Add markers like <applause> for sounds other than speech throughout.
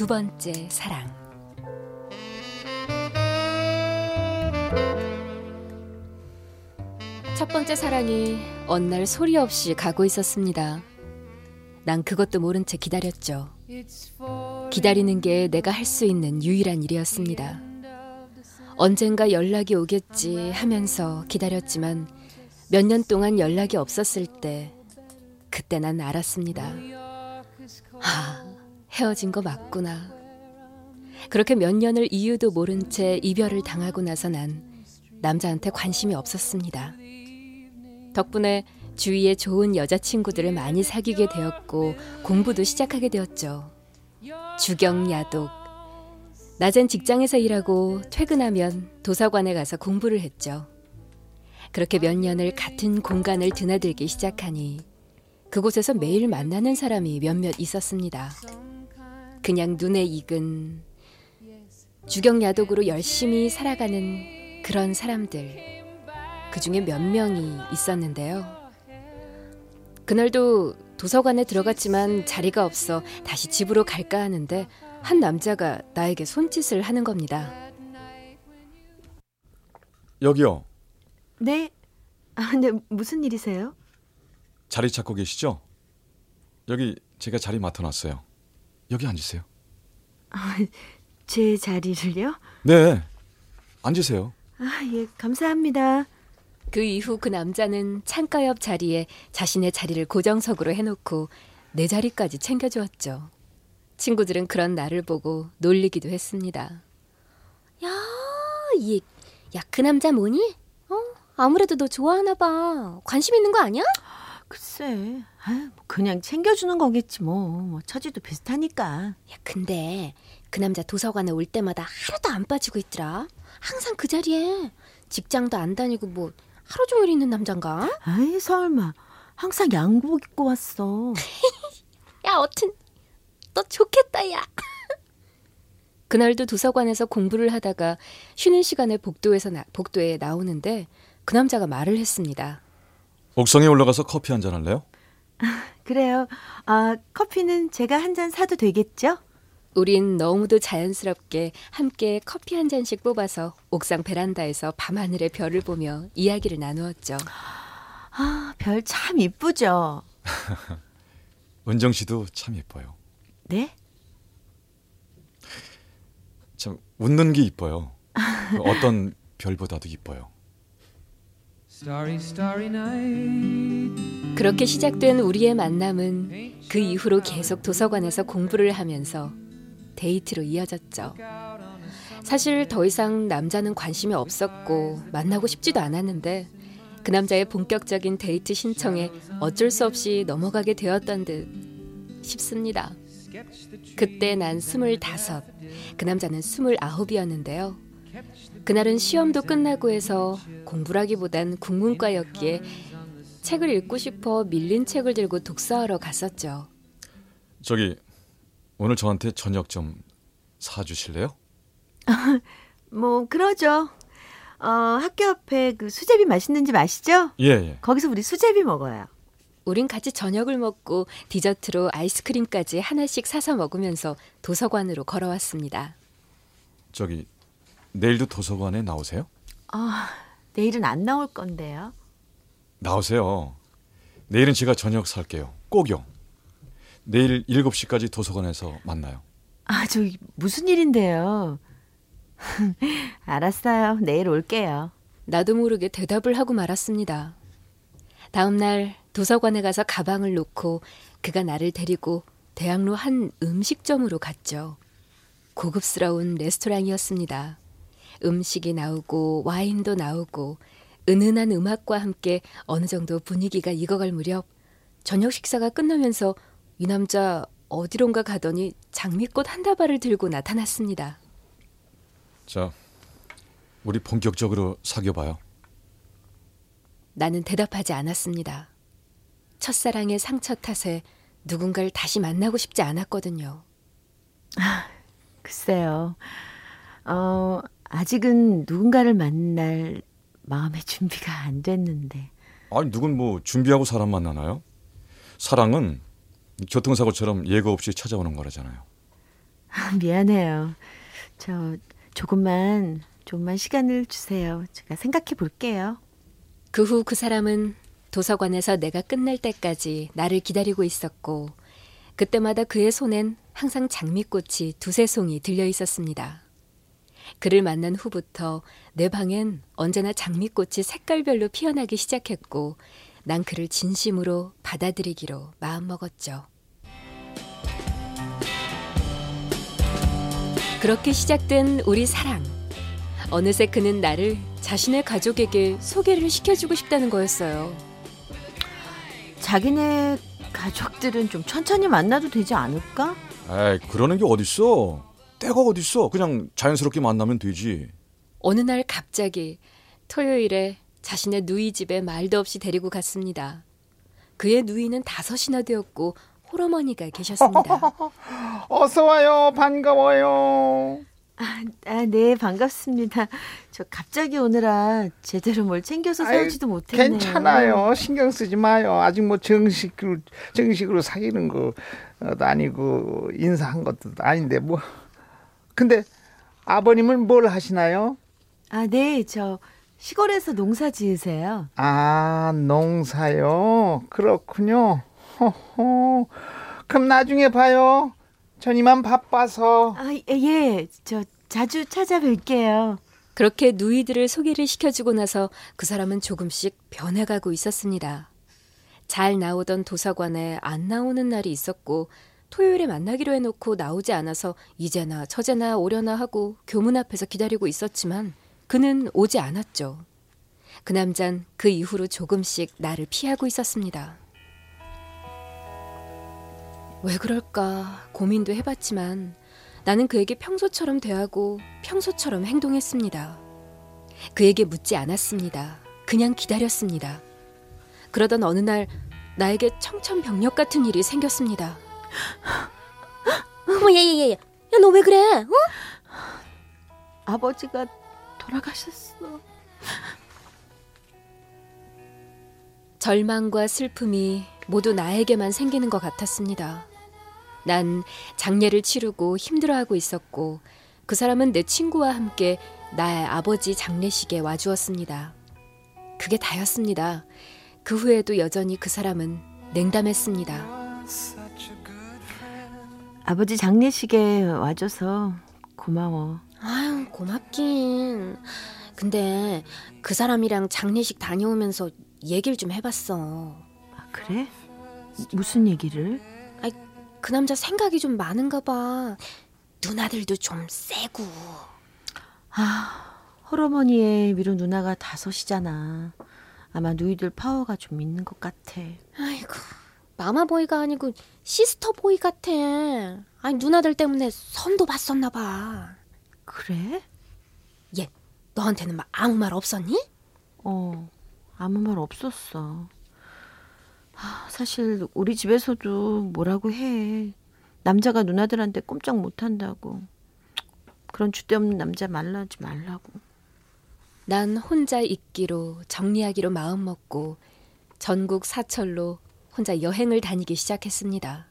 두 번째 사랑 첫 번째 사랑이 어느 날 소리 없이 가고 있었습니다. 난 그것도 모른 채 기다렸죠. 기다리는 게 내가 할 수 있는 유일한 일이었습니다. 언젠가 연락이 오겠지 하면서 기다렸지만 몇 년 동안 연락이 없었을 때 그때 난 알았습니다. 아, 헤어진 거 맞구나. 그렇게 몇 년을 이유도 모른 채 이별을 당하고 나서 난 남자한테 관심이 없었습니다. 덕분에 주위에 좋은 여자친구들을 많이 사귀게 되었고 공부도 시작하게 되었죠. 주경 야독. 낮엔 직장에서 일하고 퇴근하면 도서관에 가서 공부를 했죠. 그렇게 몇 년을 같은 공간을 드나들기 시작하니 그곳에서 매일 만나는 사람이 몇몇 있었습니다. 그냥 눈에 익은 주경 야독으로 열심히 살아가는 그런 사람들. 그 중에 몇 명이 있었는데요. 그날도 도서관에 들어갔지만 자리가 없어 다시 집으로 갈까 하는데 한 남자가 나에게 손짓을 하는 겁니다. 여기요. 네. 아, 네, 무슨 일이세요? 자리 찾고 계시죠? 여기 제가 자리 맡아놨어요. 여기 앉으세요. 아, 제 자리를요? 네, 앉으세요. 아, 예, 감사합니다. 그 이후 그 남자는 창가 옆 자리에 자신의 자리를 고정석으로 해놓고 내 자리까지 챙겨주었죠. 친구들은 그런 나를 보고 놀리기도 했습니다. 야, 이, 야, 그 남자 뭐니? 어? 아무래도 너 좋아하나 봐. 관심 있는 거 아니야? 글쎄, 아, 뭐 그냥 챙겨주는 거겠지 뭐. 뭐 처지도 비슷하니까. 야, 근데 그 남자 도서관에 올 때마다 하루도 안 빠지고 있더라. 항상 그 자리에 직장도 안 다니고 뭐 하루 종일 있는 남잔가? 아이, 설마. 항상 양복 입고 왔어. <laughs> 야, 어튼 너 좋겠다, 야. <laughs> 그날도 도서관에서 공부를 하다가 쉬는 시간에 복도에서 나, 복도에 나오는데 그 남자가 말을 했습니다. 옥상에 올라가서 커피 한 잔 할래요? <laughs> 그래요. 아, 커피는 제가 한 잔 사도 되겠죠? 우린 너무도 자연스럽게 함께 커피 한 잔씩 뽑아서 옥상 베란다에서 밤하늘의 별을 보며 이야기를 나누었죠. 아, 별 참 이쁘죠? <laughs> 은정 씨도 참 예뻐요. 네? 참 웃는 게 이뻐요. 어떤 별보다도 이뻐요. 그렇게 시작된 우리의 만남은 그 이후로 계속 도서관에서 공부를 하면서 데이트로 이어졌죠. 사실 더 이상 남자는 관심이 없었고 만나고 싶지도 않았는데 그 남자의 본격적인 데이트 신청에 어쩔 수 없이 넘어가게 되었던 듯 싶습니다. 그때 난 스물다섯, 그 남자는 스물아홉이었는데요. 그날은 시험도 끝나고 해서 공부라기보단 국문과였기에 책을 읽고 싶어 밀린 책을 들고 독서하러 갔었죠. 저기 오늘 저한테 저녁 좀 사주실래요? <laughs> 뭐, 그러죠. 어, 학교 앞에 그 수제비 맛있는 집 아시죠? 예, 예. 거기서 우리 수제비 먹어요. 우린 같이 저녁을 먹고 디저트로 아이스크림까지 하나씩 사서 먹으면서 도서관으로 걸어왔습니다. 저기 내일도 도서관에 나오세요? 아, 내일은 안 나올 건데요. 나오세요. 내일은 제가 저녁 살게요. 꼭요. 내일 7시까지 도서관에서 만나요. 아, 저 무슨 일인데요? <laughs> 알았어요. 내일 올게요. 나도 모르게 대답을 하고 말았습니다. 다음 날 도서관에 가서 가방을 놓고 그가 나를 데리고 대학로 한 음식점으로 갔죠. 고급스러운 레스토랑이었습니다. 음식이 나오고 와인도 나오고 은은한 음악과 함께 어느 정도 분위기가 익어갈 무렵 저녁 식사가 끝나면서 이 남자 어디론가 가더니 장미꽃 한 다발을 들고 나타났습니다. 자, 우리 본격적으로 사귀어 봐요. 나는 대답하지 않았습니다. 첫사랑의 상처 탓에 누군가를 다시 만나고 싶지 않았거든요. 글쎄요. 어, 아직은 누군가를 만날 마음의 준비가 안 됐는데. 아니 누군 뭐 준비하고 사람 만나나요? 사랑은 교통사고처럼 예고 없이 찾아오는 거라잖아요. 미안해요. 저 조금만 조금만 시간을 주세요. 제가 생각해 볼게요. 그 후그 사람은 도서관에서 내가 끝날 때까지 나를 기다리고 있었고 그때마다 그의 손엔 항상 장미꽃이 두세 송이 들려 있었습니다. 그를 만난 후부터 내 방엔 언제나 장미꽃이 색깔별로 피어나기 시작했고 난 그를 진심으로 받아들이기로 마음먹었죠. 그렇게 시작된 우리 사랑. 어느새 그는 나를 자신의 가족에게 소개를 시켜주고 싶다는 거였어요. 자기네 가족들은 좀 천천히 만나도 되지 않을까? 에이 그러는 게 어딨어? 때가 어딨어? 그냥 자연스럽게 만나면 되지. 어느 날 갑자기 토요일에 자신의 누이 집에 말도 없이 데리고 갔습니다. 그의 누이는 다섯이나 되었고 홀어머니가 계셨습니다. <laughs> 어서 와요. 반가워요. 아, 네, 반갑습니다. 저 갑자기 오느라 제대로 뭘 챙겨서 세우지도 못했네요. 괜찮아요. 신경 쓰지 마요. 아직 뭐 정식으로 정식으로 사귀는 거도 아니고 인사한 것도 아닌데 뭐. 근데 아버님은 뭘 하시나요? 아, 네, 저 시골에서 농사 지으세요. 아, 농사요. 그렇군요. 호호. 그럼 나중에 봐요. 전 이만 바빠서. 아, 예, 예, 저 자주 찾아뵐게요. 그렇게 누이들을 소개를 시켜주고 나서 그 사람은 조금씩 변해가고 있었습니다. 잘 나오던 도서관에 안 나오는 날이 있었고 토요일에 만나기로 해놓고 나오지 않아서 이제나 저제나 오려나 하고 교문 앞에서 기다리고 있었지만 그는 오지 않았죠. 그 남잔 그 이후로 조금씩 나를 피하고 있었습니다. 왜 그럴까 고민도 해봤지만 나는 그에게 평소처럼 대하고 평소처럼 행동했습니다. 그에게 묻지 않았습니다. 그냥 기다렸습니다. 그러던 어느 날 나에게 청천벽력 같은 일이 생겼습니다. 어머, 얘, 얘, 얘. 야, 너 왜 그래? 어? 아버지가 돌아가셨어. 절망과 슬픔이 모두 나에게만 생기는 것 같았습니다. 난 장례를 치르고 힘들어하고 있었고 그 사람은 내 친구와 함께 나의 아버지 장례식에 와주었습니다. 그게 다였습니다. 그 후에도 여전히 그 사람은 냉담했습니다. 아버지 장례식에 와줘서 고마워. 아유, 고맙긴. 근데 그 사람이랑 장례식 다녀오면서 얘기를 좀 해봤어. 아, 그래? 무슨 얘기를? 그 남자 생각이 좀 많은가 봐. 누나들도 좀 세고. 아, 헐어머니의 위로 누나가 다섯이잖아. 아마 누이들 파워가 좀 있는 것 같아. 아이고, 마마보이가 아니고 시스터보이 같아. 아니, 누나들 때문에 선도 봤었나 봐. 그래? 얘, 너한테는 막 아무 말 없었니? 어, 아무 말 없었어. 아, 사실 우리 집에서도 뭐라고 해. 남자가 누나들한테 꼼짝 못한다고. 그런 주대없는 남자 말라지 말라고. 난 혼자 있기로 정리하기로 마음먹고 전국 사철로 혼자 여행을 다니기 시작했습니다.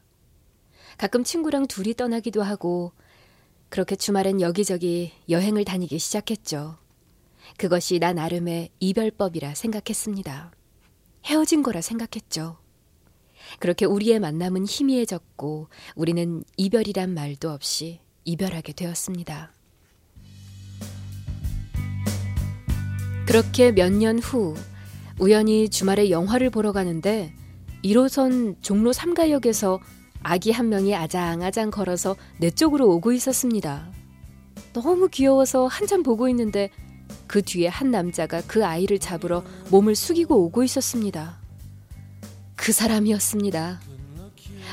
가끔 친구랑 둘이 떠나기도 하고 그렇게 주말엔 여기저기 여행을 다니기 시작했죠. 그것이 나 나름의 이별법이라 생각했습니다. 헤어진 거라 생각했죠. 그렇게 우리의 만남은 희미해졌고 우리는 이별이란 말도 없이 이별하게 되었습니다. 그렇게 몇 년 후 우연히 주말에 영화를 보러 가는데 1호선 종로 3가역에서 아기 한 명이 아장아장 걸어서 내 쪽으로 오고 있었습니다. 너무 귀여워서 한참 보고 있는데 그 뒤에 한 남자가 그 아이를 잡으러 몸을 숙이고 오고 있었습니다. 그 사람이었습니다.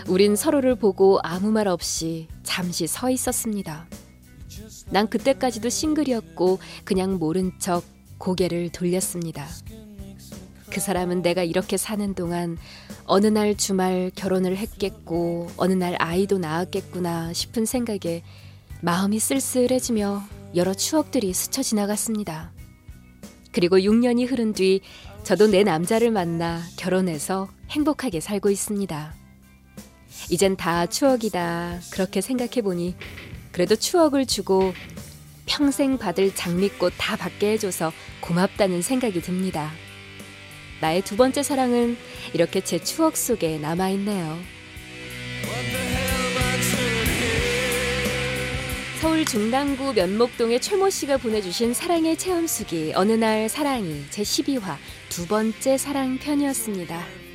우린 서로를 보고 아무 말 없이 잠시 서 있었습니다. 난 그때까지도 싱글이었고 그냥 모른 척 고개를 돌렸습니다. 그 사람은 내가 이렇게 사는 동안 어느 날 주말 결혼을 했겠고 어느 날 아이도 낳았겠구나 싶은 생각에 마음이 쓸쓸해지며 여러 추억들이 스쳐 지나갔습니다. 그리고 6년이 흐른 뒤 저도 내 남자를 만나 결혼해서 행복하게 살고 있습니다. 이젠 다 추억이다. 그렇게 생각해 보니 그래도 추억을 주고 평생 받을 장미꽃 다 받게 해줘서 고맙다는 생각이 듭니다. 나의 두 번째 사랑은 이렇게 제 추억 속에 남아있네요. 서울 중랑구 면목동의 최모 씨가 보내주신 사랑의 체험수기 어느 날 사랑이 제 12화 두 번째 사랑 편이었습니다.